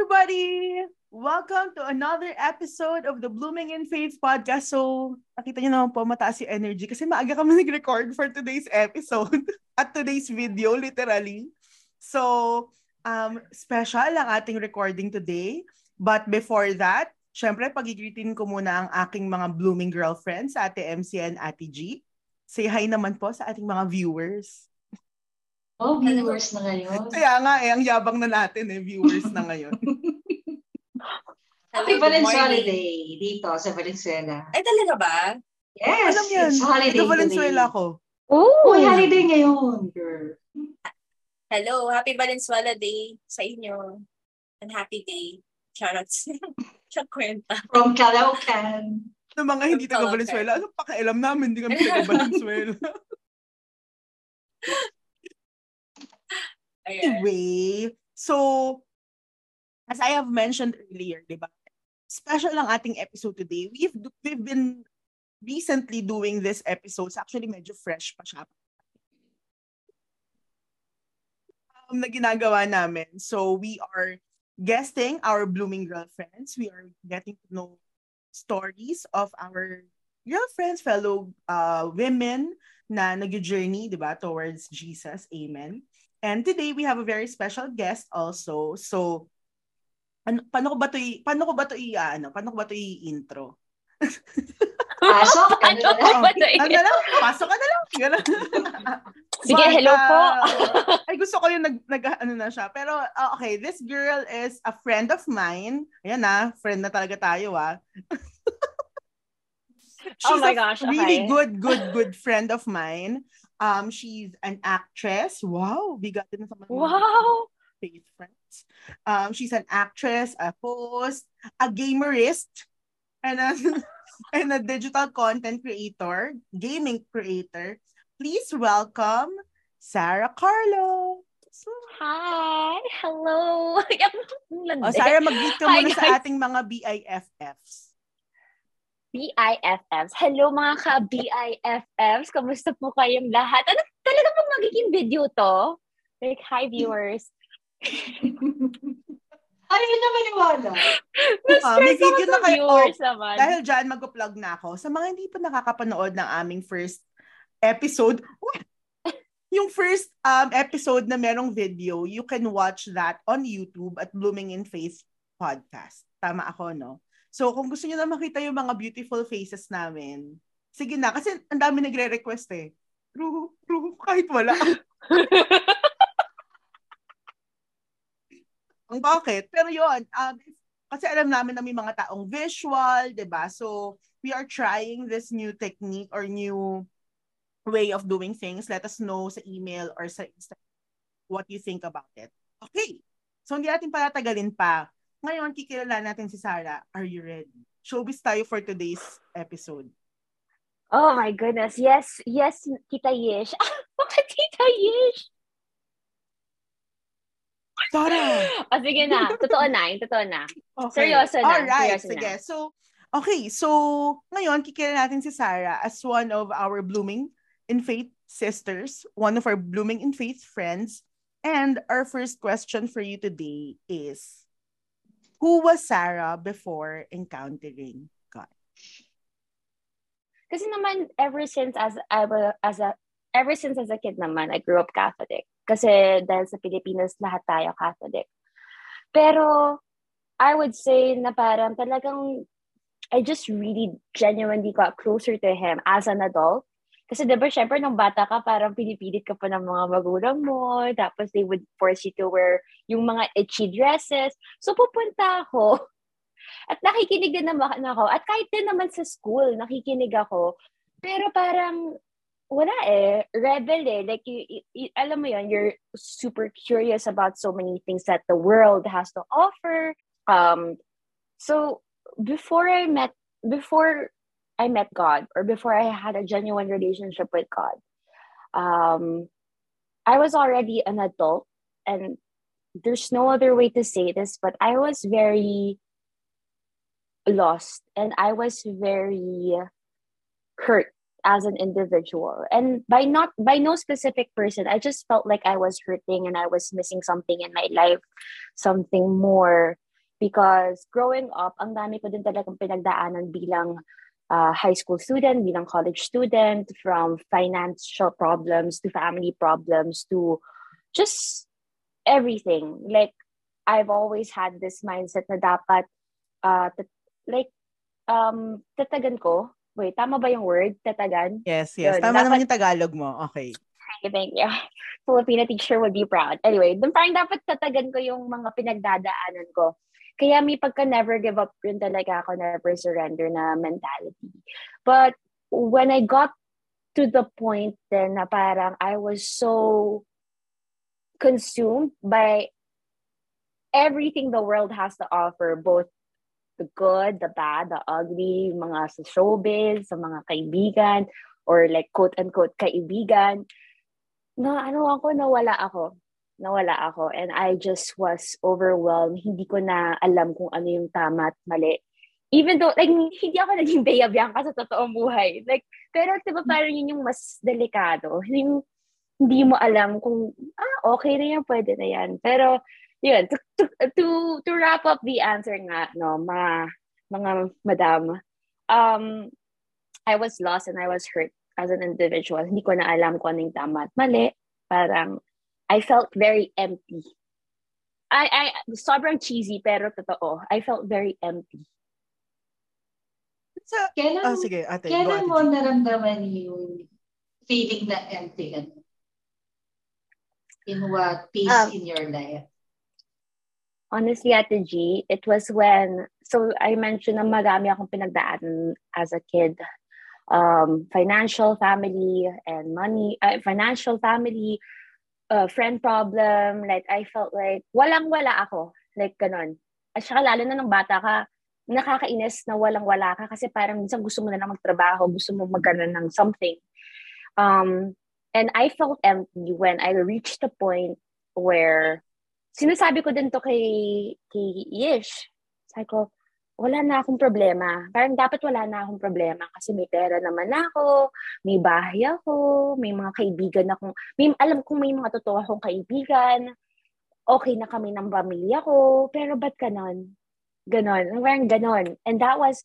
everybody! Welcome to another episode of the Blooming in Faith podcast. So, nakita niyo naman po, mataas yung energy kasi maaga kami nag-record for today's episode at today's video, literally. So, um, special ang ating recording today. But before that, syempre, pagigritin ko muna ang aking mga blooming girlfriends, Ate MC and Ate G. Say hi naman po sa ating mga viewers. Oh, viewers na ngayon. Kaya nga eh, ang yabang na natin eh, viewers na ngayon. Happy Valenzuela Day dito sa Valenzuela. Ay, talaga ba? Yes, Alam yan. it's holiday Ito Valenzuela today. ko. Oh, holiday ngayon, girl. Hello, happy Valenzuela Day sa inyo. And happy day. Charlots. Sa kwenta. From Caloocan. Ng mga hindi taga. Valenzuela, ano pakialam namin, hindi kami taga Valenzuela. Anyway, so, as I have mentioned earlier, di ba? Special ang ating episode today. We've, we've been recently doing this episodes. Actually, medyo fresh pa siya. Um, na ginagawa namin. So, we are guesting our blooming girlfriends. We are getting to know stories of our girlfriends, fellow uh, women na nag-journey, di ba, towards Jesus. Amen. And today we have a very special guest also. So, ano, paano ko ba 'to i- paano ko ba 'to i ano, paano ko ba 'to i-intro? Pasok. Ano ba ito? Ano na lang? Pasok ka na lang. Ganun. Sige, But, hello po. ay, gusto ko yung nag, nag ano na siya. Pero, uh, okay, this girl is a friend of mine. Ayan na, friend na talaga tayo ah. Oh She's my a gosh, really okay. good, good, good friend of mine. Um, she's an actress. Wow, bigatin na sa mga Wow! faith friends. Um, she's an actress, a host, a gamerist, and a, and a digital content creator, gaming creator. Please welcome Sarah Carlo. So, Hi! Hello! Oh. Sarah, mag-greet ka Hi, muna sa ating mga BIFFs. BIFFs. Hello mga ka-BIFFs. Kamusta po kayong lahat? Ano talaga pong magiging video to? Like, hi viewers. Yun na maniwala? Ah, may Na-stress ako video na kayo. viewers naman. Dahil dyan, mag-plug na ako. Sa mga hindi pa nakakapanood ng aming first episode, yung first um, episode na merong video, you can watch that on YouTube at Blooming in Face podcast. Tama ako, no? So, kung gusto niyo na makita yung mga beautiful faces namin, sige na. Kasi ang dami nagre-request eh. True, true, kahit wala. Ang bakit? Pero yon um, kasi alam namin na may mga taong visual, 'di ba? So, we are trying this new technique or new way of doing things. Let us know sa email or sa Instagram what you think about it. Okay. So, hindi natin palatagalin pa. Ngayon, kikilala natin si Sarah. Are you ready? Showbiz tayo for today's episode. Oh my goodness. Yes, yes, Tita Yish. Bakit Tita Yish? Sarah! O sige na. Totoo na. Yung totoo na. Okay. Seryoso na, Alright, seryoso sige. na. So, okay. So, ngayon, kikilala natin si Sarah as one of our blooming in faith sisters, one of our blooming in faith friends. And our first question for you today is, who was Sarah before encountering God? Kasi naman, ever since as I wa- as a ever since as a kid naman, I grew up Catholic. Kasi dahil sa Pilipinas, lahat tayo Catholic. Pero, I would say na parang talagang I just really genuinely got closer to him as an adult. Kasi di ba, syempre, nung bata ka, parang pinipilit ka pa ng mga magulang mo, tapos they would force you to wear yung mga itchy dresses. So, pupunta ako, at nakikinig din naman ako. At kahit din naman sa school, nakikinig ako. Pero parang, wala eh. Rebel eh. Like, you, you- alam mo yun, you're super curious about so many things that the world has to offer. Um, so, before I met, before I met God, or before I had a genuine relationship with God, um, I was already an adult, and there's no other way to say this, but I was very lost and I was very hurt as an individual. And by not by no specific person i just felt like i was hurting and i was missing something in my life something more. Because growing up, ang dami ko din talagang pinagdaanan bilang uh, high school student, bilang college student, from financial problems to family problems to just everything. Like, I've always had this mindset na dapat, uh, t- like, um, tatagan ko. Wait, tama ba yung word? Tatagan? Yes, yes. Yun, Tama dapat- naman yung Tagalog mo. Okay. Thank you, thank you. Filipino teacher would be proud. Anyway, dun parang dapat tatagan ko yung mga pinagdadaanan ko. Kaya may pagka never give up rin talaga ako, never surrender na mentality. But when I got to the point then na parang I was so consumed by everything the world has to offer, both the good, the bad, the ugly, mga sa showbiz, sa mga kaibigan, or like quote-unquote kaibigan, na ano ako, nawala ako. Nawala ako. And I just was overwhelmed. Hindi ko na alam kung ano yung tama at mali. Even though, like, hindi ako naging Bea Bianca sa totoong buhay. Like, pero diba parang yun yung mas delikado. Yung hindi mo alam kung, ah, okay na yan, pwede na yan. Pero, yun, to, to, to, to wrap up the answer nga, no, mga, mga madam, um, I was lost and I was hurt as an individual. Hindi ko na alam kung ano yung tama at mali. Parang, I felt very empty. I, I, sobrang cheesy, pero totoo. I felt very empty. Sa, Kailan, oh, sige, ate. Kailan mo G. naramdaman yung feeling na empty ano? In what piece Um, in your life? Honestly, Ate G, it was when, so I mentioned na marami akong pinagdaanan as a kid. Um, financial, family, and money, uh, financial, family, uh, friend problem. Like, I felt like, walang-wala ako. Like, ganun. At saka lalo na nung bata ka, nakakainis na walang-wala ka kasi parang minsan gusto mo na lang magtrabaho, gusto mo magkaroon ng something. Um, and I felt empty when I reached the point where sinasabi ko din to kay, kay Ish. Sabi ko, wala na akong problema. Parang dapat wala na akong problema kasi may pera naman ako, may bahay ako, may mga kaibigan akong, may, alam kong may mga totoo akong kaibigan, okay na kami ng pamilya ko, pero ba't ganon? Ganon. Parang ganon. And that was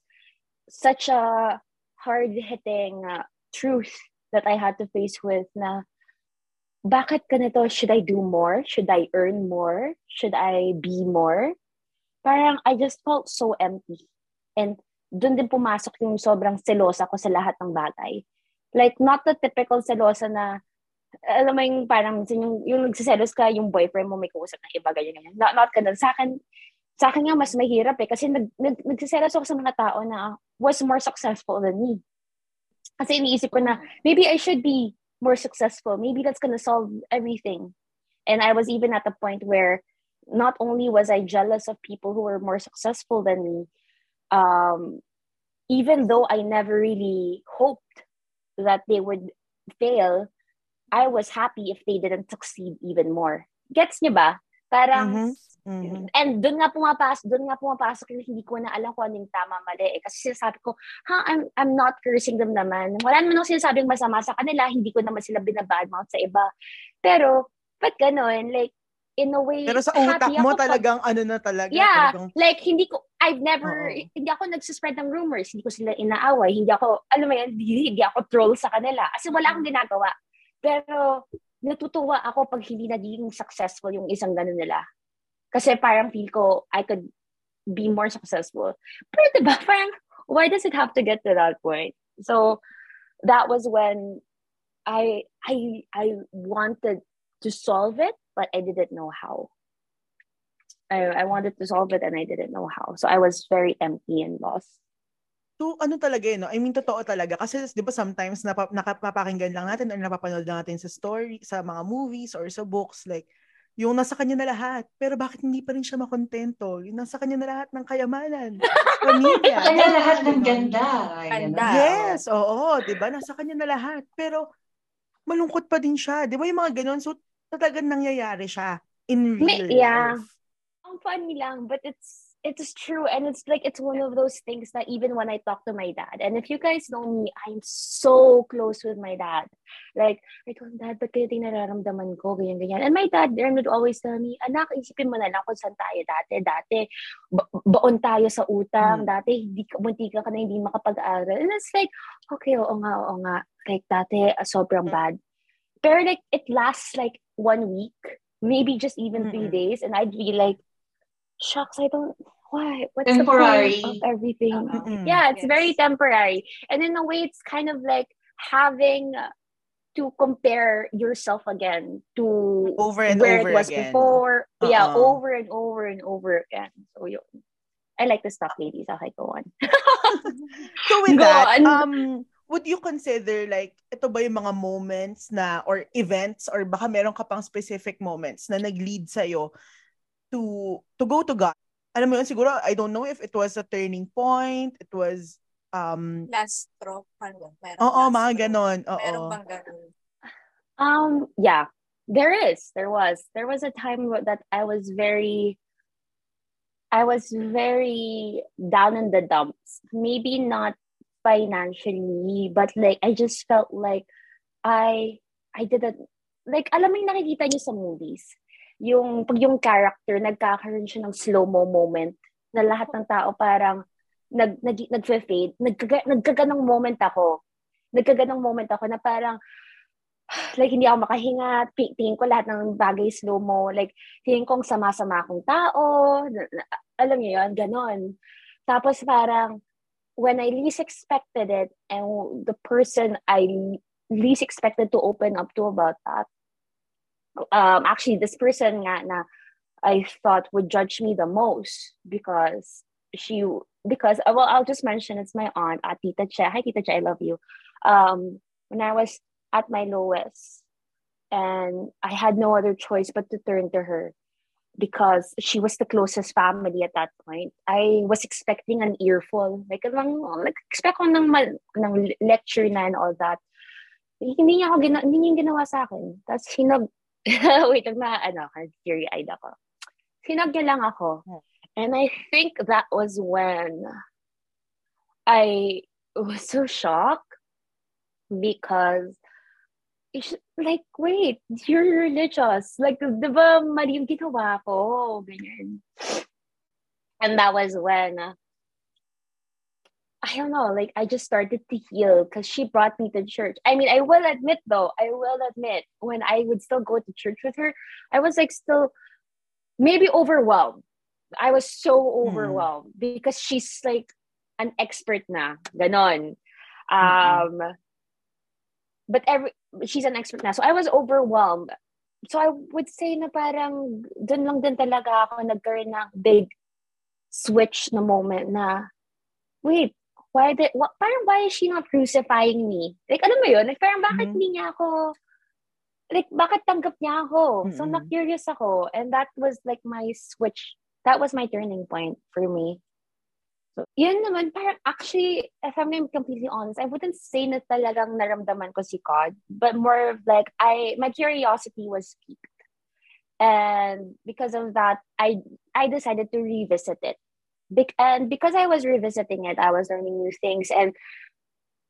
such a hard-hitting uh, truth that I had to face with na bakit ganito? Should I do more? Should I earn more? Should I be more? Parang I just felt so empty. And doon din pumasok yung sobrang selosa ko sa lahat ng bagay. Like, not the typical selosa na, alam mo yung parang yung, yung nagsiselos ka, yung boyfriend mo may kausap ng iba, ganyan, ganyan. Not, not ganun. Sa akin, sa akin nga mas mahirap eh. Kasi nag, nag, nagsiselos ako sa mga tao na was more successful than me. Kasi iniisip ko na, maybe I should be more successful. Maybe that's gonna solve everything. And I was even at the point where not only was I jealous of people who were more successful than me, um, even though I never really hoped that they would fail, I was happy if they didn't succeed even more. Gets niyo ba? Parang, Mhm. Mhm. and doon nga pumapasok, doon nga pumapasok yung hindi ko na alam kung ano yung tama mali eh. Kasi sinasabi ko, ha, I'm, I'm not cursing them naman. Wala naman ako sinasabing masama sa kanila, hindi ko naman sila binabadmouth sa iba. Pero, ba't ganun? Like, in a way, Pero sa utak mo ako pag- talagang ano na talaga. Yeah, Talagang, like hindi ko I've never Oo. hindi ako nagsispread ng rumors, hindi ko sila inaaway, hindi ako alam mo yan, hindi, hindi ako troll sa kanila kasi wala akong ginagawa. Pero natutuwa ako pag hindi naging successful yung isang ganun nila. Kasi parang feel ko I could be more successful. Pero diba, parang why does it have to get to that point? So that was when I I I wanted to solve it, but I didn't know how. I, I wanted to solve it and I didn't know how. So I was very empty and lost. to ano talaga eh, no? I mean, totoo talaga. Kasi, di ba, sometimes napa, nakapapakinggan lang natin or napapanood lang natin sa story, sa mga movies or sa books, like, yung nasa kanya na lahat. Pero bakit hindi pa rin siya makontento? Yung nasa kanya na lahat ng kayamanan, pamilya. Kaya lahat ng ganda. Ay, Ganda. Yes, oo, 'di ba? Nasa kanya na lahat. Pero malungkot pa din siya, 'di ba? Yung mga ganun. So talagang nangyayari siya in real May- yeah. life. Ang funny lang, but it's it is true and it's like it's one of those things that even when i talk to my dad and if you guys know me i'm so close with my dad like I told dad ba't kaya nararamdaman ko ganyan ganyan and my dad Ern would always tell me anak isipin mo na lang kung saan tayo dati dati ba- baon tayo sa utang Mm. dati hindi ka muntika ka na hindi makapag-aral and it's like okay oo nga oo nga like dati sobrang Mm. bad pero like it lasts like one week maybe just even three Mm-mm. days and I'd be like shucks, I don't why what's Temporary. the point of everything? Mm-mm. Yeah, it's Yes. very temporary. And in a way it's kind of like having to compare yourself again to Over and where over it was again. before. Yeah, Uh-uh. over and over and over again. So yun. I like to stop ladies. Okay, go on. So with Go that, on. um, would you consider like ito ba yung mga moments na or events or baka meron ka pang specific moments na nag-lead sa to to go to God? Alam mo yun, siguro I don't know if it was a turning point, it was um Last straw. Hanggang. Meron Oo, last mga ganon. Meron Oo. bang ganon? Um, yeah, there is. There was. There was a time that I was very, I was very down in the dumps. Maybe not financially, but like I just felt like I, I didn't like. Alam mo yung nakikita niyo sa movies, yung pag yung character nagkakaroon siya ng slow mo moment na lahat ng tao parang nag nag nagfe-fade. Nagkaga, moment ako. Nagkaganong moment ako na parang like hindi ako makahinga, Ti- tingin ko lahat ng bagay slow mo, like tingin kong sama-sama akong tao, alam niyo yun, ganon. Tapos parang when I least expected it and the person I least expected to open up to about that, um, actually this person nga na I thought would judge me the most because she because uh, well I'll just mention it's my aunt at Tita Che. Hi Tita Che, I love you. Um, when I was at my lowest and I had no other choice but to turn to her because she was the closest family at that point. I was expecting an earful. Like, lang, like expect ko ng, mal- ng lecture na and all that. Hindi niya ako gina- hindi niya ginawa sa akin. Tapos sinag wait, lang na ano, teary-eyed ako. Sinag niya lang ako. And I think that was when I was so shocked because it's like, wait, you're religious. Like, di ba mali yung ginawa ko? Ganyan. And that was when, I don't know, like, I just started to heal because she brought me to church. I mean, I will admit, though, I will admit, when I would still go to church with her, I was like still maybe overwhelmed. I was so overwhelmed because she's like an expert na, ganon. Um, but every she's an expert na. So I was overwhelmed. So I would say na parang dun lang din talaga ako nagkaroon ng big switch na moment na wait, why did, what, parang why is she not crucifying me? Like, alam mo yun? Like, parang bakit Mhm. hindi niya ako, like, bakit tanggap niya ako? So, Mm-mm. na-curious ako. And that was like my switch. That was my turning point for me. So, yun naman, parang actually, if I'm being completely honest, I wouldn't say na talagang naramdaman ko si God, but more of like, I, my curiosity was piqued. And because of that, I, I decided to revisit it. Bec- and because I was revisiting it, I was learning new things. And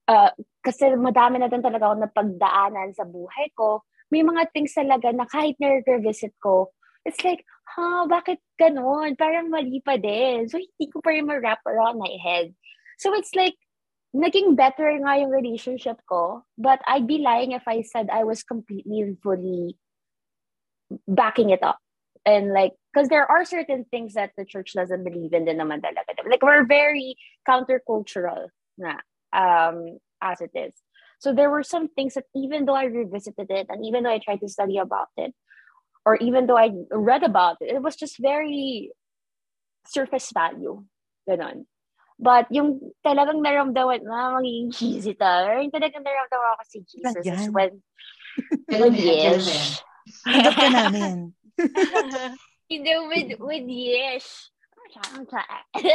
uh, kasi madami na din talaga ako napagdaanan sa buhay ko, may mga things talaga na kahit na-revisit ko, it's like, ha, bakit ganun? Parang mali pa din. So, hindi ko pa rin ma-wrap around my head. So, it's like, naging better nga yung relationship ko. But I'd be lying if I said I was completely and fully backing it up. And like, because there are certain things that the church doesn't believe in din naman talaga. Like, we're very countercultural na, um, as it is. So there were some things that even though I revisited it and even though I tried to study about it, or even though I read about it, it was just very surface value. Ganon. But yung talagang naramdaman na magiging cheesy ta, yung talagang naramdaman ako si Jesus is when, Ganun when yan, ganun yan. Yesh. Tanggap ka namin. You know, with, with Yesh.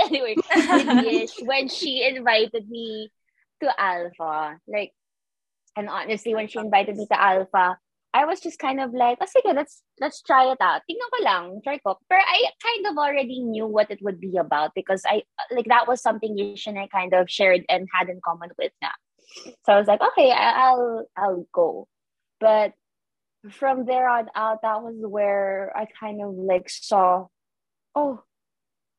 anyway, with Yesh, when she invited me to Alpha, like, and honestly, when she invited me to Alpha, I was just kind of like, oh, sige, let's let's try it out. Tingnan ko lang, try ko. But I kind of already knew what it would be about because I like that was something Yish and I kind of shared and had in common with na. So I was like, okay, I'll I'll go. But from there on out, that was where I kind of like saw, oh,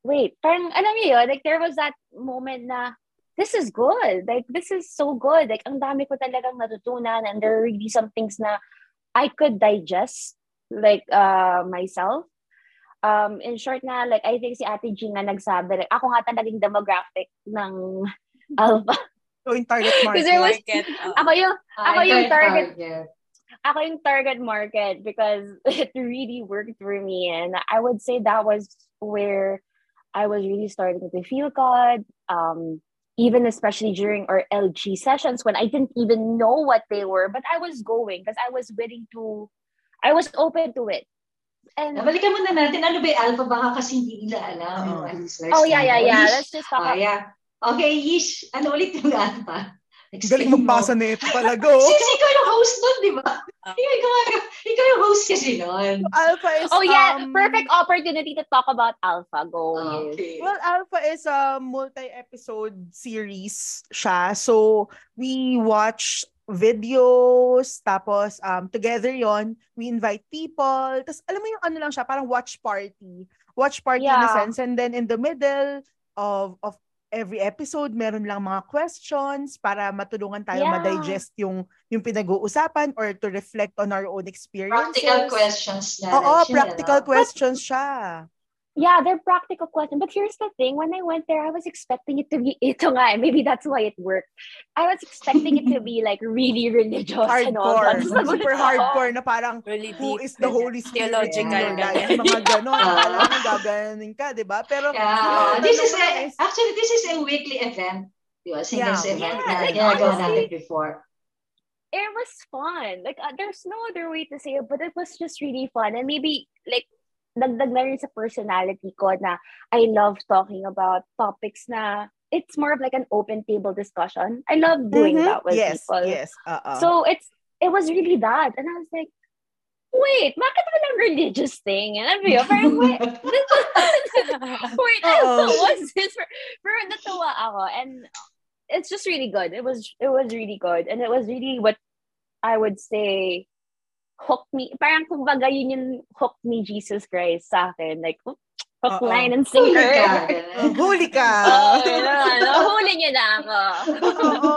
wait, parang alam niyo yun, like there was that moment na this is good. Like this is so good. Like ang dami ko talagang natutunan and there are really some things na I could digest like uh myself. Um in short na like I think si Ate G nga nagsabi like ako nga talagang demographic ng Alpha. So, yung target Because there was- market. Market, oo. Ako yung Ako Ay, yung target. target. ako yung target market because it really worked for me and I would say that was where I was really starting to feel God um even especially during our LG sessions when I didn't even know what they were but I was going because I was willing to I was open to it and Balikan muna natin, ano ba yung alpha? Baka kasi hindi nila alam. Oo. yung mga listeners oh yeah yeah natin. yeah Yish. let's just talk Oh, yeah. Okay, Yish, ano ulit yung alpha? Explain Galing mo. magbasa na ito talaga. oh. Since ikaw yung host nun, di ba? Ah. Ikaw, ikaw, ikaw yung host kasi nun. Alpha is, oh yeah um, perfect opportunity to talk about alpha go. Okay. Well, Alpha is a multi-episode series siya. So, we watch videos, tapos um, together yon we invite people. Tapos, alam mo yung ano lang siya, parang watch party. Watch party in a Yeah. sense. And then in the middle of of every episode, meron lang mga questions para matulungan tayo Yeah. ma-digest yung, yung pinag-uusapan or to reflect on our own experiences. Practical questions na. Oo, practical no? questions siya. Yeah, they're practical questions. But here's the thing: when I went there, I was expecting it to be ito nga. eh, Maybe that's why it worked. I was expecting it to be like really religious and all Hardcore. that. Super hardcore na parang Really who deep. is the Holy Spirit in Theological, your life? Mga ganon. Alam mo, gaganin ka, di ba? Pero, Yeah, this is a, actually, this is a weekly event. Di ba? Singles Yeah. event Yeah, na like, ginagawa honestly, natin before. it was fun. Like uh, there's no other way to say it, but it was just really fun. And maybe like dagdag na rin sa personality ko na I love talking about topics na it's more of like an open table discussion. I love doing Mhm. that with yes, people. yes. Uh-uh. So it's it was really that. And I was like, wait, bakit walang religious thing? And I'm like, wait, wait, Oo. what's this? Pero natuwa ako. And it's just really good. It was it was really good. And it was really what I would say hook me. Parang kumbaga yun yung hook ni Jesus Christ sa akin. Like, hook, Oo. line, and Huli sinker. ka. Uh, ganun. huli ka. Oo, na. Nahuli niyo na ako. Oo.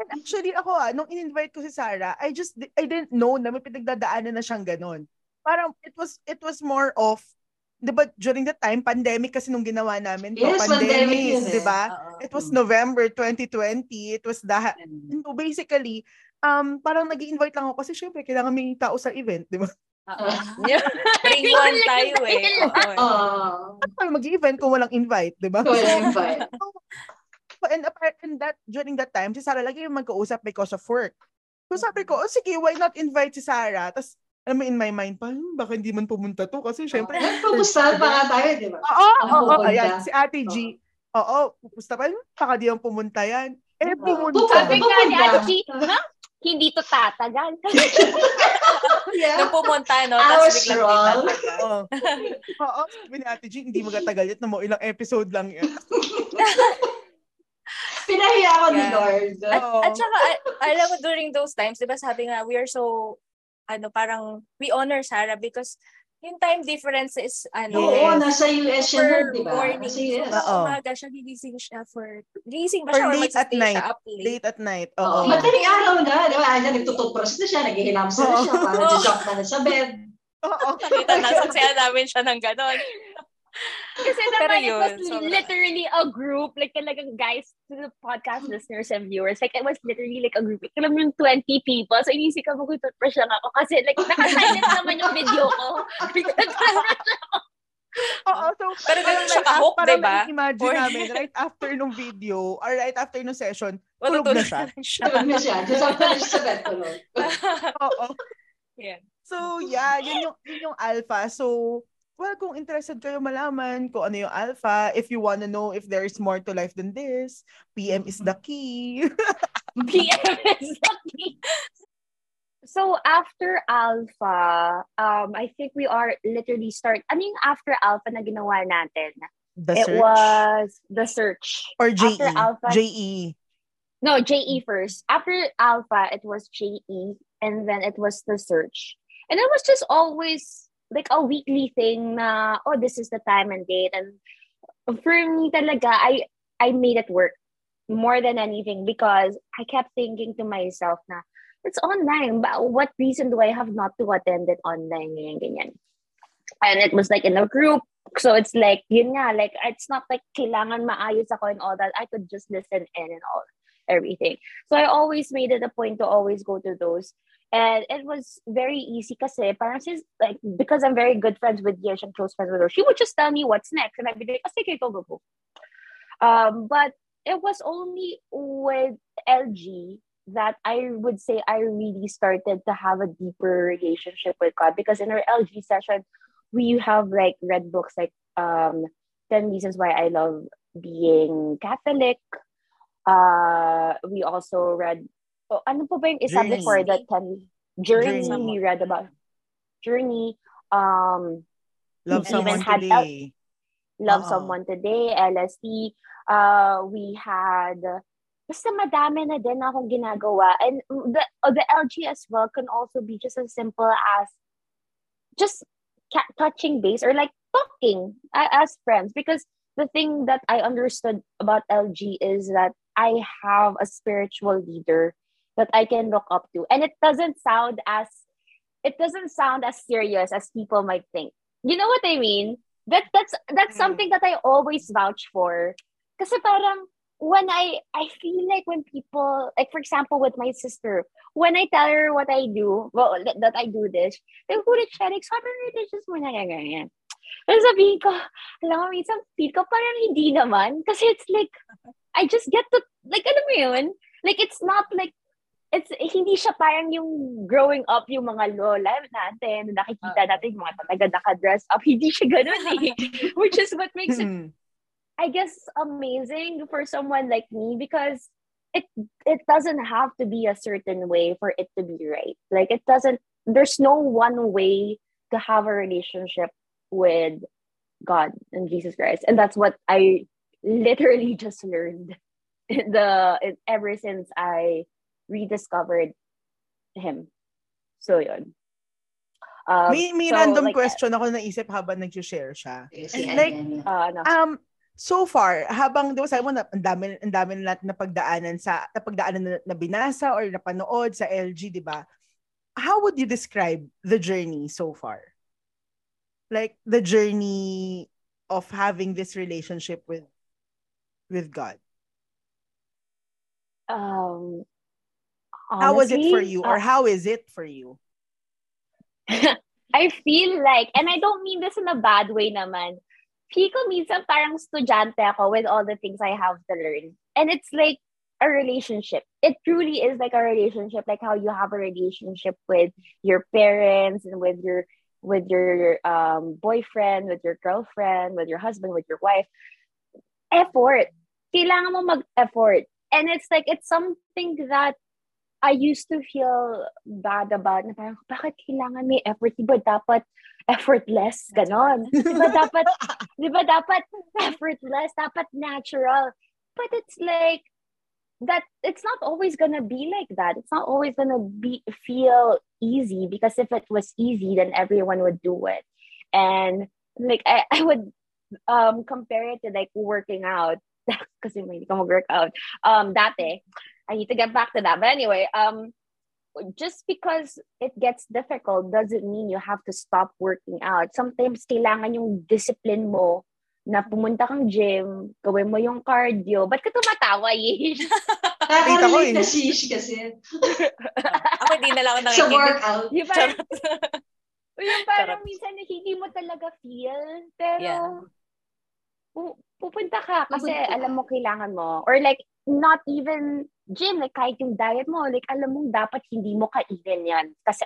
Actually, ako ah, nung in-invite ko si Sarah, I just, di- I didn't know na may pinagdadaanan na siyang ganun. Parang, it was, it was more of, di ba, during that time, pandemic kasi nung ginawa namin. to, Yes, pandemic yun eh. di ba? It was November 2020. It was that, So basically, um, parang nag invite lang ako kasi syempre kailangan may tao sa event, di ba? Oo. Bring one tayo eh. Oo. Oh, Paano mag-event kung walang invite, di ba? ko invite. So, and, apart, and that, during that time, si Sarah lagi yung magkausap because of work. So sabi ko, oh sige, why not invite si Sarah? Tapos, alam mo, in my mind pa, "Hmm, baka hindi man pumunta to kasi syempre, Nagpupustahan pa nga tayo, di ba? Oo, oo, pupunta. ayan, si Ate G. Oo, pupusta pa yun. Baka di ang pumunta yan. Eh, Oo. pumunta. Ni Pupunta. Ate G? Hindi to tatagal. Yeah. Nung pumunta, no? I was wrong. Oo. Oo, sabi ni Ate G, hindi magatagal yan na mo, ilang episode lang yan. Pinahiya ako ni. Lord. At, Oo. at saka, alam mo, during those times, di ba sabi nga, we are so, ano, parang, we honor Sarah because yung time difference is, ano, Oo, Yes. nasa US siya nun, di ba? morning. Nasa So, US. Oo. umaga siya, gigising siya for, gigising ba Or siya or late at night. siya up late? Late at night. Oo. Oo. Madaling araw na, di ba? Ayan, nagtututbrush na siya, naghihilamos na siya, para Oo. jump na sa bed. Oo. Nakita na, saksiyan namin siya ng ganon. Kasi Pero naman, it yun, was sobra. literally a group. Like, talagang guys, to the podcast listeners and viewers, like, it was literally like a group. Like, alam mo yung 20 people. So, inisip ka, mag-toothbrush lang ako. Kasi, like, nakasilent naman yung video ko. Nag-toothbrush ako. Oo, so, Pero ganun siya like, ka-hook, parang diba? na-imagine Or- namin, right after nung video, or right after nung session, tulog Matutulog na siya. Tulog na siya. Jump na siya sa bed tulog. Oo. Yeah. So, yeah, yun yung, yun yung alpha. So, well, kung interested kayo malaman kung ano yung alpha, if you wanna know if there is more to life than this, PM is the key. PM is lucky. so after Alpha, um, I think we are literally start. I mean, after Alpha na ginawa natin, The it search? was the search. Or JE? after Alpha- JE. No, JE first. After Alpha, it was JE, and then it was the search. And it was just always like a weekly thing na, oh, this is the time and date. And for me talaga, I, I made it work more than anything because I kept thinking to myself na, it's online. But what reason do I have not to attend it online? Ganyan, ganyan. And it was like in a group. So it's like, yun nga, like, it's not like kailangan maayos ako and all that. I could just listen in and all everything. So I always made it a point to always go to those. And it was very easy kasi parang since, like, because I'm very good friends with Yesh and close friends with her, she would just tell me what's next. And I'd be like, oh, sige, go, go, go. Um, but it was only with LG that I would say I really started to have a deeper relationship with God because in our LG session, we have like read books like um 10 Reasons Why I Love Being Catholic. Uh, we also read, oh, ano po ba yung Journey. before that 10 Journey, Journey. we read about Journey. Um, Love someone had today. Love Oo. Someone Today, LSD. Uh, we had, basta madami na din akong ginagawa. And the, the LG as well can also be just as simple as just ca- touching base or like talking as friends. Because the thing that I understood about LG is that I have a spiritual leader that I can look up to. And it doesn't sound as it doesn't sound as serious as people might think. You know what I mean? That that's that's Mm. something that I always vouch for. Kasi parang when I I feel like when people like for example with my sister, when I tell her what I do, well that, that I do this, they would siya like sobrang religious mo na ganyan. Pero sabihin ko, alam mo, minsan feel ko parang hindi naman. Kasi it's like, I just get to, like, alam mo yun? Like, it's not like, it's, hindi siya parang yung growing up yung mga lola natin, nakikita natin yung mga talaga naka-dress up. Hindi siya ganun eh. Which is what makes it Hmm. I guess amazing for someone like me because it it doesn't have to be a certain way for it to be right. Like it doesn't there's no one way to have a relationship with God and Jesus Christ. And that's what I literally just learned the ever since I rediscovered him. So yun. Um, May, may so, random like, question ako naisip habang nag-share siya. Si Like, uh, ano, Um, so far, habang, di ba sabi mo, na, ang dami, ang dami na natin napagdaanan sa, napagdaanan na, na binasa or napanood sa LG, di ba? How would you describe the journey so far? Like, the journey of having this relationship with with God. um, How was it for you? uh, Or how is it for you? I feel like, and I don't mean this in a bad way naman, feel ko minsan parang estudyante ako with all the things I have to learn. And it's like a relationship. It truly is like a relationship, like how you have a relationship with your parents and with your with your um, boyfriend, with your girlfriend, with your husband, with your wife. Effort. Kailangan mo mag-effort. And it's like, it's something that I used to feel bad about na parang, bakit kailangan may effort? Di ba dapat effortless? Ganon. Di ba dapat, di ba dapat effortless? Dapat natural. But it's like, that it's not always gonna be like that. It's not always gonna be feel easy because if it was easy, then everyone would do it. And like I, I would um compare it to like working out. Kasi may hindi ka mag-work out. Um, dati, I need to get back to that. But anyway, um, just because it gets difficult doesn't mean you have to stop working out. Sometimes kailangan yung discipline mo na pumunta kang gym, gawin mo yung cardio. Ba't ka tumatawa, Yish? Eh. na shish kasi. Ako di na lang ako Sa nakikinig. workout. Yung parang, yung parang Charot. minsan hindi mo talaga feel, pero Yeah. pu- pupunta ka kasi Pupunta alam mo kailangan mo. Or like, not even gym, like kahit yung diet mo, like alam mong dapat hindi mo kainin yan. Kasi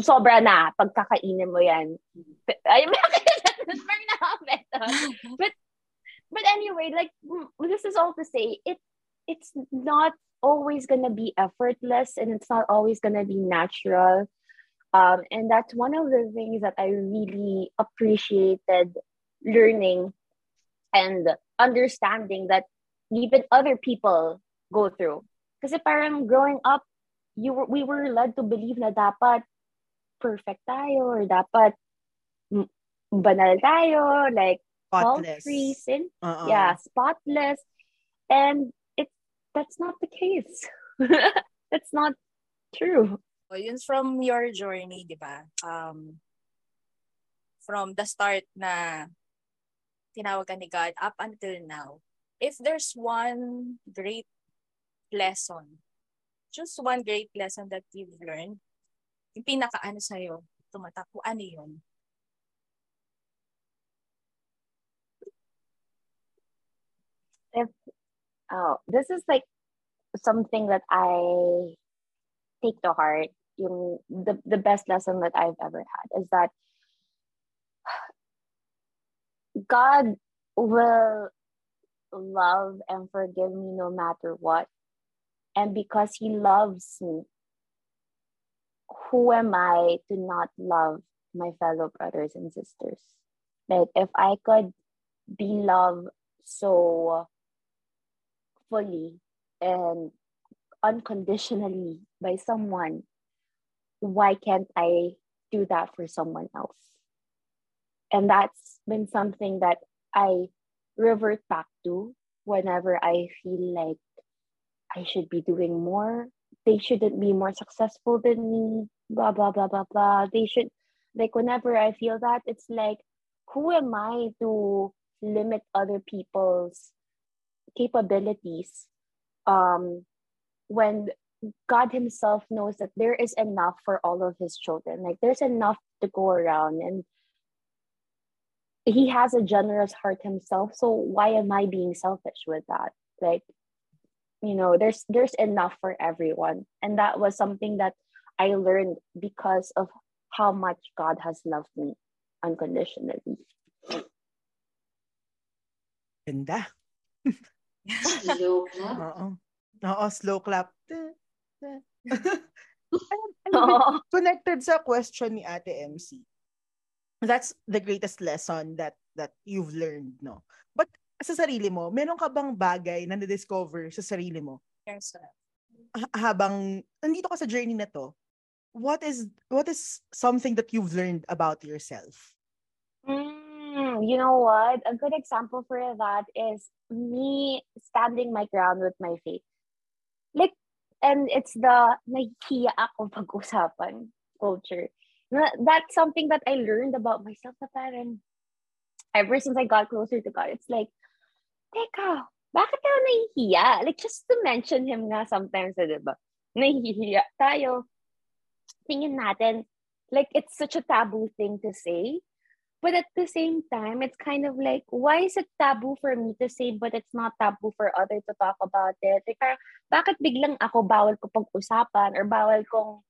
sobra na pagkakainin mo yan. Ay, parang nakakabeta. But, but anyway, like, this is all to say, it it's not always gonna be effortless and it's not always gonna be natural. Um, and that's one of the things that I really appreciated learning and understanding that even other people go through. Kasi parang growing up, you were, we were led to believe na dapat perfect tayo or dapat m- banal tayo, like Spotless. fault-free, sin, Uh-uh. yeah, spotless. And it that's not the case. that's not true. So, yun from your journey, di ba? Um, from the start na tinawag ka ni God up until now. If there's one great lesson, just one great lesson that you've learned, yung pinaka-ano sa'yo, tumatak, kung ano yun? Oh, this is like something that I take to heart. Yung the, the best lesson that I've ever had is that God will love and forgive me no matter what. And because He loves me, who am I to not love my fellow brothers and sisters? Like, if I could be loved so fully and unconditionally by someone, why can't I do that for someone else? And that's been something that I revert back to whenever I feel like I should be doing more. They shouldn't be more successful than me, blah, blah, blah, blah, blah. They should, like, whenever I feel that, it's like, who am I to limit other people's capabilities um, when God Himself knows that there is enough for all of His children. Like there's enough to go around, and He has a generous heart Himself. So why am I being selfish with that? Like, you know, there's there's enough for everyone, and that was something that I learned because of how much God has loved me unconditionally. Ganda. Slow clap. Oo. Oo, slow clap. Alam- alam mo, Oo. connected sa question ni Ate MC. That's the greatest lesson that that you've learned, no? But sa sarili mo, meron ka bang bagay na na-discover sa sarili mo Yes, sir. ha- habang nandito ka sa journey na to? What is what is something that you've learned about yourself? Mm, you know what? A good example for that is me standing my ground with my faith. Like, and it's the nahihiya ako pag-usapan culture. Na, that's something that I learned about myself na parang ever since I got closer to God, it's like, teka, bakit tayo nahihiya? Like, just to mention him nga sometimes, eh, diba? Nahihiya tayo. Tingin natin, like, it's such a taboo thing to say. But at the same time, it's kind of like, why is it taboo for me to say, but it's not taboo for others to talk about it? Like, parang, bakit biglang ako bawal ko pag-usapan or bawal kong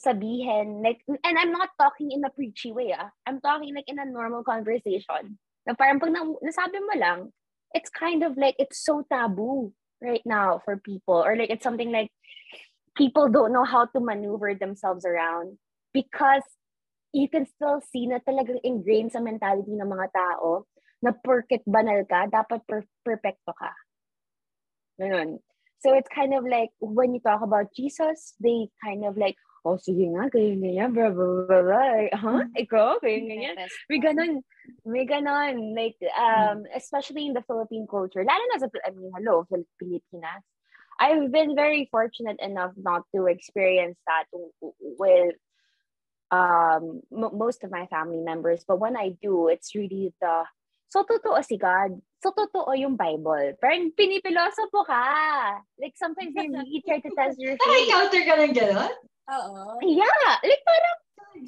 sabihin? Like, and I'm not talking in a preachy way, ah. I'm talking like in a normal conversation. Na parang pag na- nasabi mo lang, it's kind of like, it's so taboo right now for people. Or like, it's something like, people don't know how to maneuver themselves around because you can still see na talagang ingrained sa mentality ng mga tao na porket banal ka, dapat per- perfecto ka. Ganun. So it's kind of like when you talk about Jesus, they kind of like, oh, sige nga, ganyan, ganyan, blah, blah, blah, blah. Huh? Mm-hmm. Ikaw, ganyan, ganyan. May ganon. May ganon. Like, um, especially in the Philippine culture. Lalo na sa, I mean, hello, Pilipinas. I've been very fortunate enough not to experience that with um m- most of my family members. But when I do, it's really the, so totoo si God. So totoo yung Bible. Parang pinipilosopo ka. Like sometimes they really try to test your faith. Na-encounter ka ng gano'n? Oo. Yeah. Like parang,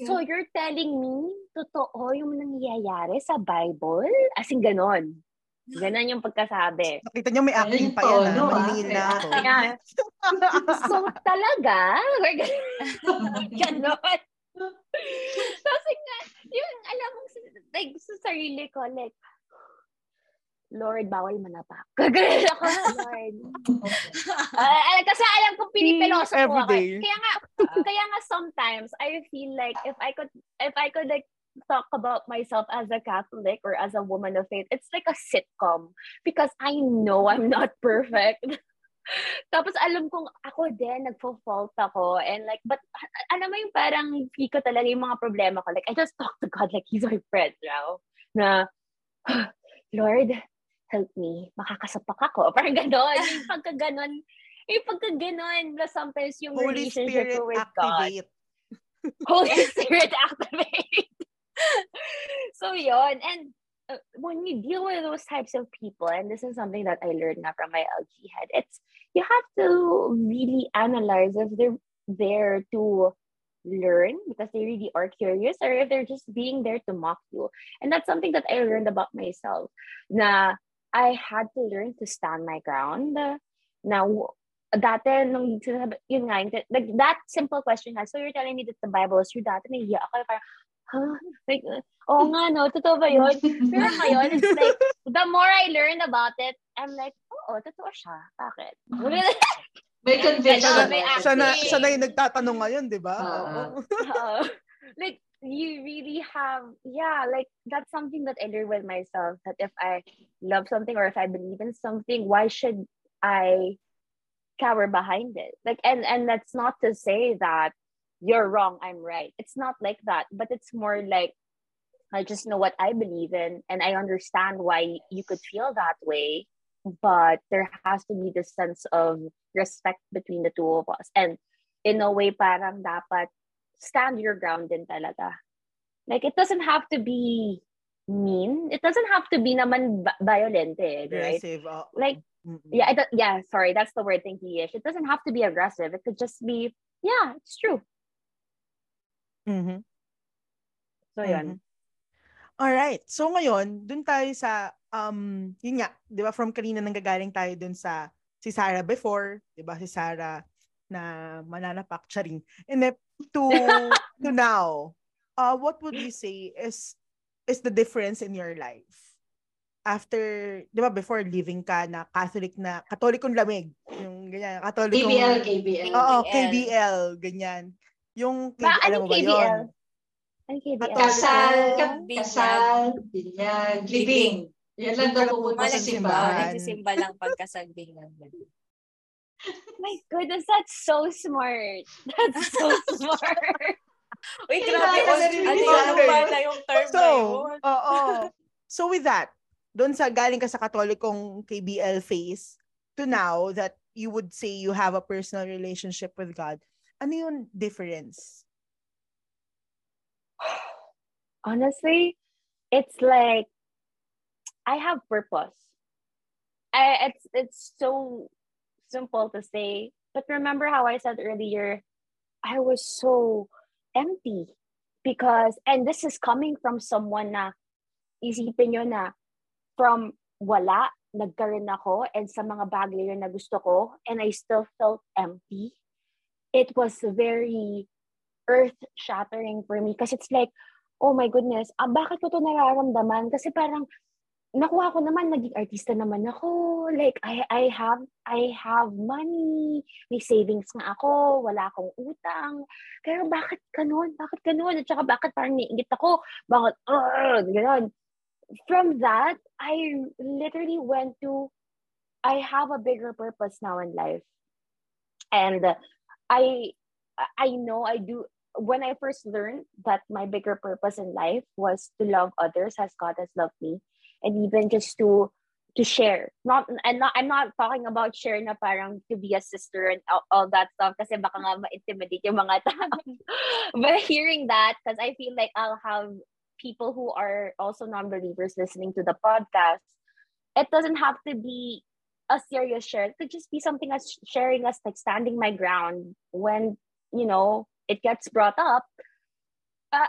So you're telling me, totoo yung nangyayari sa Bible? As in, ganon. Ganon yung pagkasabi. Nakita niyo may acting yung pa yan, ah. ah? Maningil na ako. Yeah. so talaga? Ganon. Kasi nga, yun, alam mo, like, sa sarili ko, like, Lord, bawal manapak. Gagawin ako, Lord. Uh, kasi alam ko pinipiloso ko ako. Kaya nga, kaya nga sometimes I feel like if I could, if I could like talk about myself as a Catholic or as a woman of faith, it's like a sitcom because I know I'm not perfect. Tapos alam kong ako din, nagpo-fault ako. And like, but alam mo yung parang feel ko talaga yung mga problema ko. Like, I just talk to God like He's my friend now. Na, Lord, help me. Makakasapak ako. Parang ganon. Yung pagka ganon, yung pagka ganon, sometimes yung Holy relationship Spirit ko with activate. God. Holy Spirit activate. so yon and uh, when you deal with those types of people, and this is something that I learned now from my LG head, it's you have to really analyze if they're there to learn because they really are curious or if they're just being there to mock you. And that's something that I learned about myself. Na I had to learn to stand my ground. Now, dati, nung sinasabi, yun nga, like, that simple question nga, so you're telling me that the Bible is true, dati nahiya ako, parang, huh? Like, oo nga, no, totoo ba yun? Pero ngayon, it's like, the more I learn about it, I'm like, oo, totoo siya. Bakit? May conviction. Siya na, siya na yung nagtatanong ngayon, di ba? Oo. Oo. like, you really have, yeah, like, that's something that I learned with myself, that if I love something or if I believe in something, why should I cower behind it? Like, and, and that's not to say that you're wrong, I'm right. It's not like that, but it's more like, I just know what I believe in, and I understand why you could feel that way. But there has to be this sense of respect between the two of us. And in a way, parang dapat stand your ground din talaga. Like, it doesn't have to be mean. It doesn't have to be naman violent, eh, right? Aggressive. oo. Like, Mm-mm. Yeah, it, yeah, sorry, that's the word thinky-ish. It doesn't have to be aggressive. It could just be, yeah, it's true. Mhm. So, yun. Alright. So ngayon, dun tayo sa, um, yun nga, di ba, from kanina nanggagaling tayo dun sa, si Sarah before, di ba, si Sarah na mananapak, charing. And then, to, to now, uh, what would you say is, is the difference in your life? After, di ba, before leaving ka na Catholic na, Katolikong lamig, yung ganyan, Katolikong, KBL, KBL. Oo, KBL. KBL, ganyan. Yung, Ba, alam mo ba KBL? yun? Ano KBL? Kasal, Binyag. kasal, binyag, living. Yan lang daw Walang sa simbahan. simbahan. Nagsisimba lang pagkasagbing lang. My goodness, that's so smart. That's so smart. Uy, Ay, grabe. bakit Ano, narinig ano pala yung term So, na oo. So with that, doon sa galing ka sa katolikong KBL phase to now that you would say you have a personal relationship with God, ano yung difference? Honestly, it's like I have purpose. I it's it's so simple to say, but remember how I said earlier, I was so empty because and this is coming from someone na isipin nyo na from wala nagkaroon ako and sa mga bagay na gusto ko and I still felt empty. It was very earth shattering for me because it's like oh my goodness, ah, bakit ko to nararamdaman? Kasi parang, nakuha ko naman, naging artista naman ako. Like, I, I have, I have money. May savings nga ako. Wala akong utang. Pero bakit ganun? Bakit ganun? At saka bakit parang niingit ako? Bakit, uh, ganun. From that, I literally went to, I have a bigger purpose now in life. And I, I know I do, when I first learned that my bigger purpose in life was to love others as God has loved me, and even just to to share. Not and not I'm not talking about share na parang to be a sister and all, all that stuff kasi baka nga ma-intimidate yung mga tao. but hearing that, because I feel like I'll have people who are also non-believers listening to the podcast, it doesn't have to be a serious share. It could just be something as sharing as like standing my ground when you know it gets brought up, uh,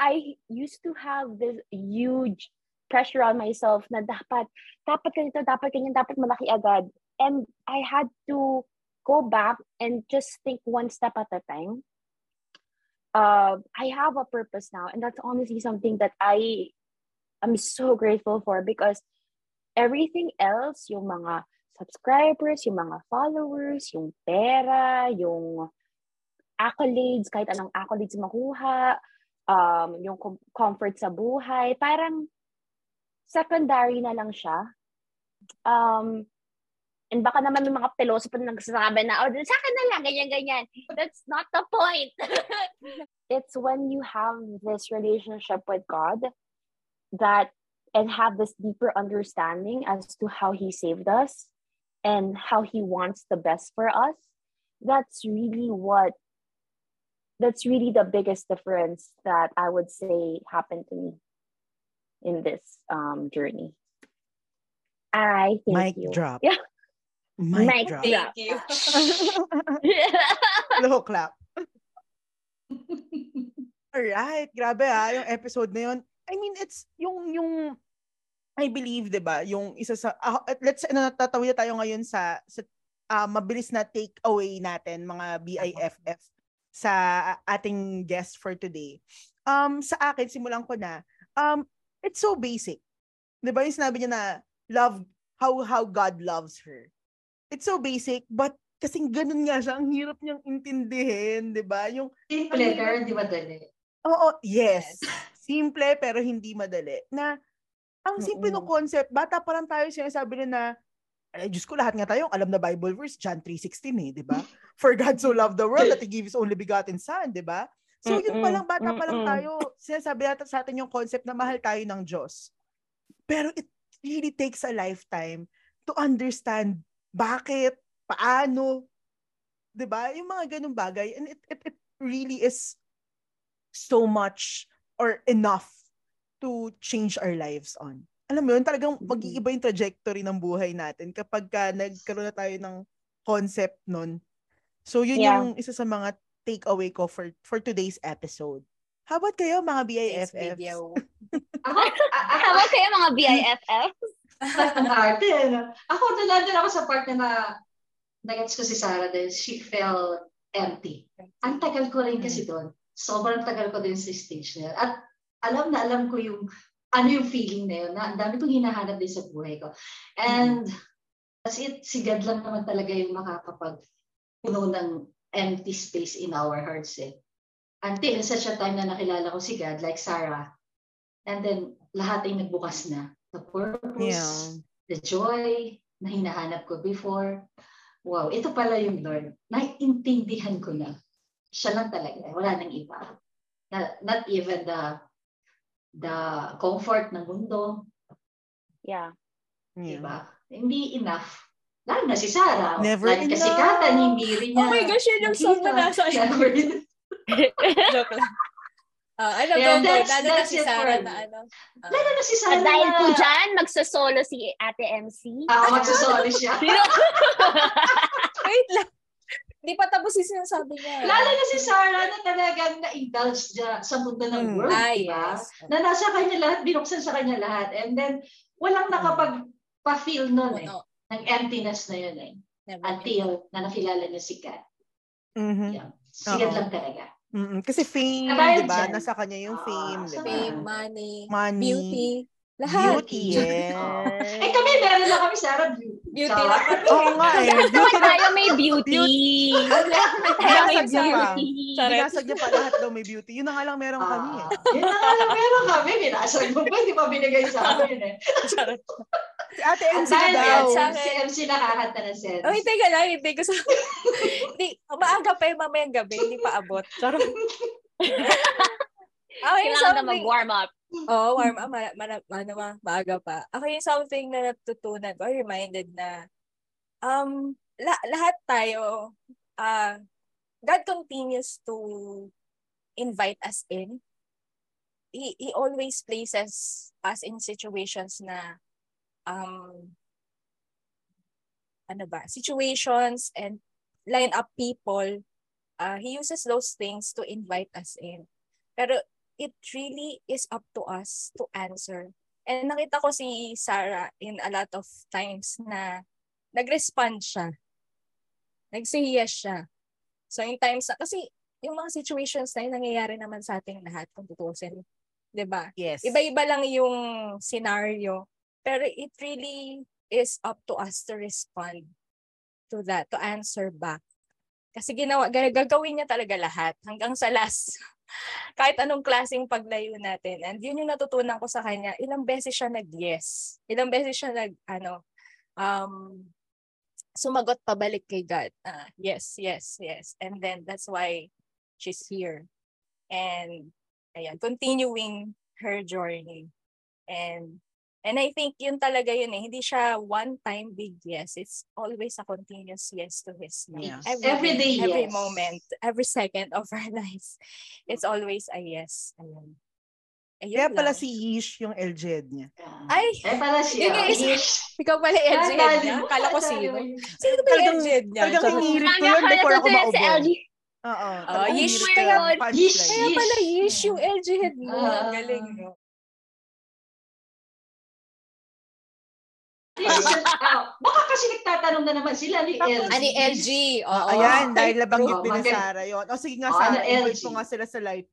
I used to have this huge pressure on myself na dapat, dapat ganito, dapat ganyan, dapat malaki agad. And I had to go back and just think one step at a time. Uh, I have a purpose now, and that's honestly something that I am so grateful for because everything else, yung mga subscribers, yung mga followers, yung pera, yung accolades, kahit anong accolades makuha, um, yung com- comfort sa buhay, parang secondary na lang siya. Um, and baka naman may mga philosopher na nagsasabi na, oh, sa akin na lang, ganyan-ganyan. That's not the point. it's when you have this relationship with God that and have this deeper understanding as to how he saved us and how he wants the best for us that's really what that's really the biggest difference that i would say happened to me in this um journey i thank Mic you drop. yeah Mic, Mic drop. drop. Thank you. Low clap. Alright, grabe ha, yung episode na yun. I mean, it's yung, yung, I believe, di ba, yung isa sa, ah, let's say, ano, tatawid tayo ngayon sa, sa ah, mabilis na take away natin, mga BIFF, sa ating guest for today. Um, sa akin, simulan ko na, um, it's so basic. Di ba, yung sinabi niya na, love, how, how God loves her. It's so basic, but kasing ganun nga siya, ang hirap niyang intindihin, di ba? Yung, Simple, pero hindi madali. Oo, yes. Simple pero hindi madali. Na ang simple ng Mm-mm. concept, bata pa lang tayo sinasabi na na, eh, Diyos ko, lahat nga tayo, alam na Bible verse, John 3.16 eh, di ba? For God so loved the world that He gave His only begotten Son, di ba? So yun pa Mm-mm. lang, bata pa lang tayo, sinasabi natin sa atin yung concept na mahal tayo ng Diyos. Pero it really takes a lifetime to understand bakit, paano, di ba? Yung mga ganung bagay. And it, it, it really is so much or enough to change our lives on. Alam mo yun, talagang mag-iiba yung trajectory ng buhay natin kapag ka nagkaroon na tayo ng concept nun. So yun Yeah. yung isa sa mga takeaway ko for for today's episode. How about kayo mga BIFFs? Ako, a- a- Tama kayo mga BIFF? ang arte. ano? Ako, nandun ako sa part na na nagets ko si Sarah dahil she felt empty. Ang tagal ko rin kasi doon. Sobrang tagal ko din sa stage na yun. At alam na alam ko yung ano yung feeling na yun. Na, ang dami kong hinahanap din sa buhay ko. And as it, si God lang naman talaga yung makakapag puno ng empty space in our hearts eh. Until such a time na nakilala ko si God, like Sarah, and then lahat ay nagbukas na. The purpose, Yeah. the joy na hinahanap ko before. Wow, ito pala yung Lord. Naiintindihan ko na. Siya lang talaga. Wala nang iba. Not, not even the the comfort ng mundo, Yeah. Yeah. diba? Hindi enough. Lalo na si Sarah. Never Lagi kasikatan, hindi rin niya. Oh my gosh, yun yung song na nasa enough. Joke lang. Ah, ano, Yeah, go, that's- Lalo na that's si it for Sarah me. na ano. ah, Lalo na si At Sarah. dahil po na- dyan, magsasolo si Ate MC. Ah, magsusoli siya. wait lang. Hindi pa tapos yung sinasabi niya. Lalo na si Sarah na talagang na-indulge siya sa mundo ng Mm. world, Ah, diba? yes. Na nasa kanya lahat, binuksan sa kanya lahat. And then, walang nakapag-pa-feel nun eh. Ng emptiness na yun eh. never. Until na nakilala niya si Kat. Mhm. Yeah. Sigat Oo. lang talaga. Mm-mm. Kasi fame, di ba? Nasa kanya yung Ah, fame, di sa ba? Fame, money, Money. beauty. Lahat. Beauty, yes. Eh kami, meron lang kami, Sarah, beauty. Beauty Sarah. lang kami. Oo nga eh. Beauty tayo may beauty. Tayo may beauty. Binasag niya pa lahat daw may beauty. Yun na nga lang meron kami eh. Ah, yun na nga lang meron kami. Binasag mo pa, hindi pa binigay sa amin eh. Ate At MC dahil daw. si akin. MC nakakanta ng sense. Oh, hindi ka lang. Hindi ko sa... hindi, maaga pa yung mamayang gabi. Hindi pa abot. Charot. Ako yung Kailangan na mag-warm up. Oo, warm up. Ma, ma, ano, ma, maaga pa. Ako yung something na natutunan ko, reminded na um, la, lahat tayo, uh, God continues to invite us in. He, he always places us in situations na um, ano ba, situations and line up people. Uh, he uses those things to invite us in. Pero it really is up to us to answer. And nakita ko si Sarah in a lot of times na nag-respond siya. Nag-say yes siya. So in times na, kasi yung mga situations na yun, nangyayari naman sa ating lahat kung tutusin. 'Di ba? Yes. Iba-iba lang yung scenario. Pero it really is up to us to respond to that, to answer back. Kasi ginawa, gagawin niya talaga lahat hanggang sa last. Kahit anong klaseng paglayo natin. And yun yung natutunan ko sa kanya. Ilang beses siya nag-yes. Ilang beses siya nag, ano, um, sumagot pabalik kay God. Uh, yes, yes, yes. And then that's why she's here. And ayan, continuing her journey. And And I think yun talaga yun eh. Hindi siya one-time big yes. It's always a continuous yes to His Yeah. Every, Every day, every yes. moment, every second of our lives. It's always a yes. Ayun. Ayun Kaya pala lang. si Yish yung LGED niya. Ay, Eh, pala siya. Yun nga is- Ish. ikaw pala yung LGN Tandaan niya. Kala ko sino. Sino ba yung LGN niya? talagang hinirit ko yun kaya before ako maubo. si. Oo. Oh, talagang Yish ka. Yish, Kaya pala Yish yung LGN mo. Ah. Ang galing mo. Yes, ah, baka kasi nagtatanong na naman sila ni LG. Ani LG. Oo. Ayan, dahil nabanggit Oo, din ni maganda. Sarah yun. O sige nga, Oo, Sarah, invite ko nga sila sa live.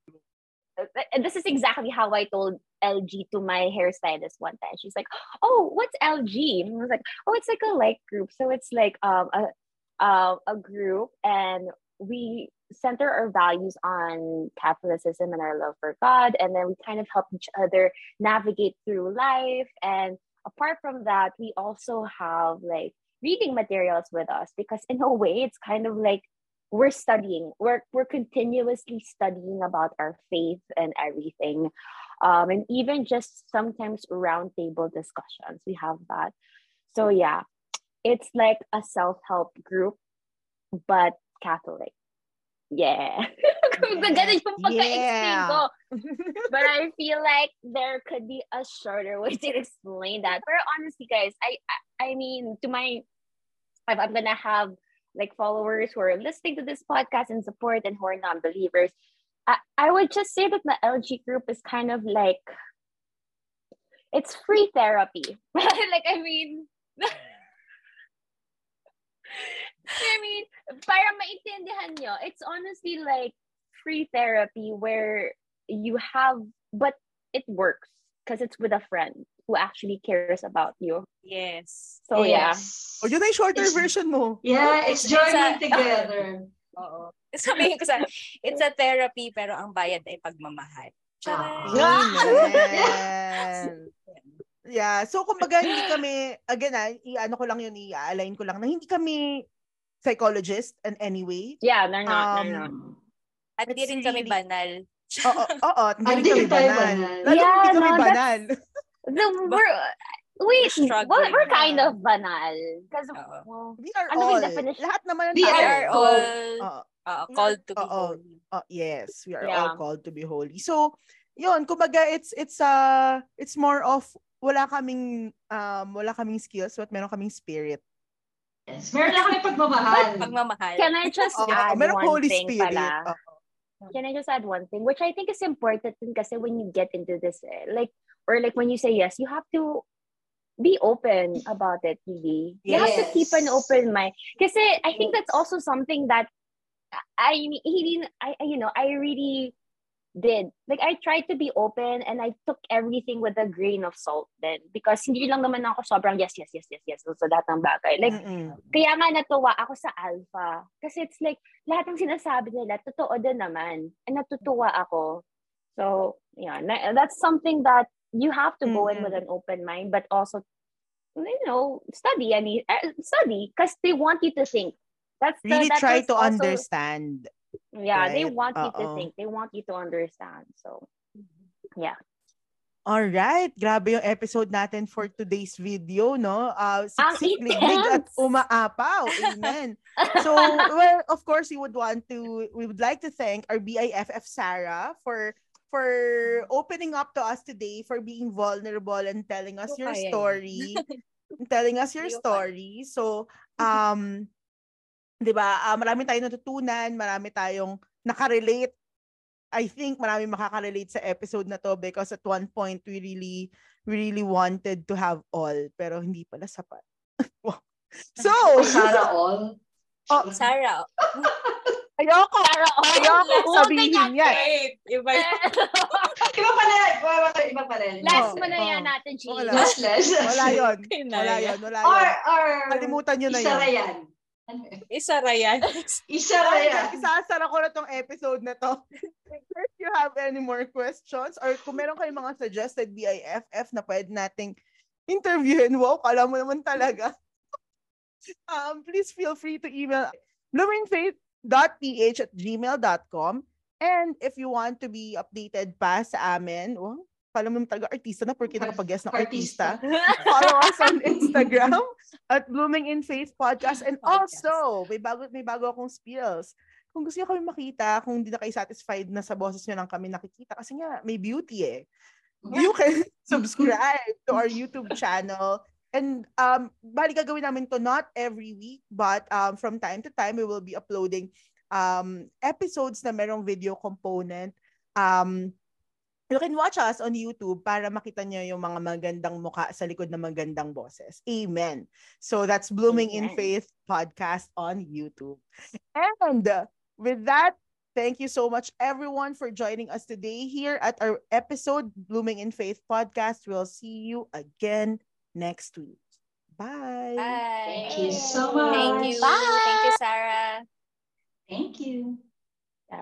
And this is exactly how I told LG to my hairstylist one time. She's like, "Oh, what's LG?" And I was like, "Oh, it's like a like group. So it's like um a uh, a group, and we center our values on Catholicism and our love for God, and then we kind of help each other navigate through life. And apart from that, we also have like reading materials with us because in a way, it's kind of like we're studying. We're we're continuously studying about our faith and everything. Um and even just sometimes roundtable discussions we have that. So yeah it's like a self-help group but catholic. Yeah Ganun yung pagka-explain Yeah. ko. but I feel like there could be a shorter way to explain that. But honestly, guys, I I, I mean, to my, if I'm gonna have like followers who are listening to this podcast and support and who are non-believers, I, I would just say that the LG group is kind of like it's free therapy. like I mean. I mean, para maintindihan nyo, it's honestly like free therapy where you have, but it works because it's with a friend who actually cares about you. Yes. So yeah. Yes. O yun na yung shorter It's- version mo. Yeah, it's joining together. Oo. Sabihin ko sa, it's a therapy pero ang bayad ay pagmamahal. Amen. Yeah. So, kumbaga, hindi kami, again, ah, i-ano ko lang yun, i-align ko lang, na hindi kami psychologist in any way. Yeah, they're not. they're not. At di It's rin kami banal. Oo, oo, hindi Ah, rin di kami banal. Lalo Yeah, hindi kami no, that's- banal. The, we're, wait, We're we're, kind of banal. Because, well, We are Ano all. definition? Lahat naman We are all- uh, called to be holy. Oh, yes, we are Yeah. all called to be holy. So, yun, kumbaga it's it's uh it's more of wala kaming um wala kaming skills but meron kaming spirit. Yes. Meron lang kami pagmamahal. Pagmamahal. can I just Oo, add merong one Holy thing Spirit. pala? Oo. Can I just add one thing, which I think is important because when you get into this, eh, like, or like when you say yes, you have to be open about it, really. You have to keep an open mind. Because I think that's also something that I mean, I- you know, I really did. Like, I tried to be open and I took everything with a grain of salt then. Because hindi lang naman ako sobrang yes, yes, yes, yes, yes. So, lahat ng bagay. Like, Mm-mm. kaya nga natuwa ako sa Alpha. Kasi it's like, lahat ng sinasabi nila, totoo din naman. And natutuwa ako. So, yeah, that's something that you have to go in Mhm. with an open mind, but also, you know, study. I mean, uh, study because they want you to think. That's the, Really that try to also- understand. Yeah, they right? want you to think. They want you to understand. So, yeah. All right, grabe yung episode natin for today's video, no? Uh, Ang siksik, liglig at umaapaw. Amen. So, well, of course, we would want to, we would like to thank our BIFF Sarah for for opening up to us today, for being vulnerable and telling us your story. telling us your story. So, um, 'di ba? ah, marami tayong natutunan, marami tayong nakarelate. I think marami makaka-relate sa episode na to because at one point we really we really wanted to have all pero hindi pala sapat. So, Sarah all. Oh, Sarah. Ayoko. Pero, oh, Ayoko sabihin yan. Wait, iba yun. Iba pala, iba, iba pala. yun. Last Oo, mo na yan oo. natin, G. Wala. Last, last. Wala yon. Kinaya. Wala yon. Wala Or, yon. or, Kalimutan nyo na isa yun. ra yan. Isa ra yan. Isa ra yan. Isasara ko na tong episode na to. If you have any more questions or kung meron kayong mga suggested BIFF na pwede nating interviewin, wow, kala mo naman talaga. um, please feel free to email bloomingfaith.ph at gmail.com and if you want to be updated pa sa amin, wow, kala mo talaga artista na porque nakapag-guest ng artista. Follow us on Instagram at Blooming in Faith Podcast. And Podcast. also, may bago, may bago akong spills. Kung gusto niyo kami makita, kung hindi na kayo satisfied na sa boses niyo lang kami nakikita, kasi nga, may beauty eh. You can subscribe to our YouTube channel. And um, bali gagawin namin to not every week, but um, from time to time, we will be uploading um, episodes na merong video component. Um, you can watch us on YouTube para makita niyo yung mga magandang mukha sa likod ng magandang boses. Amen. So that's Blooming in Amen. Faith podcast on YouTube. And uh, with that, thank you so much everyone for joining us today here at our episode Blooming in Faith podcast. We'll see you again next week. Bye. Bye. Thank you so much. Thank you. Bye. Thank you, Sarah. Thank you.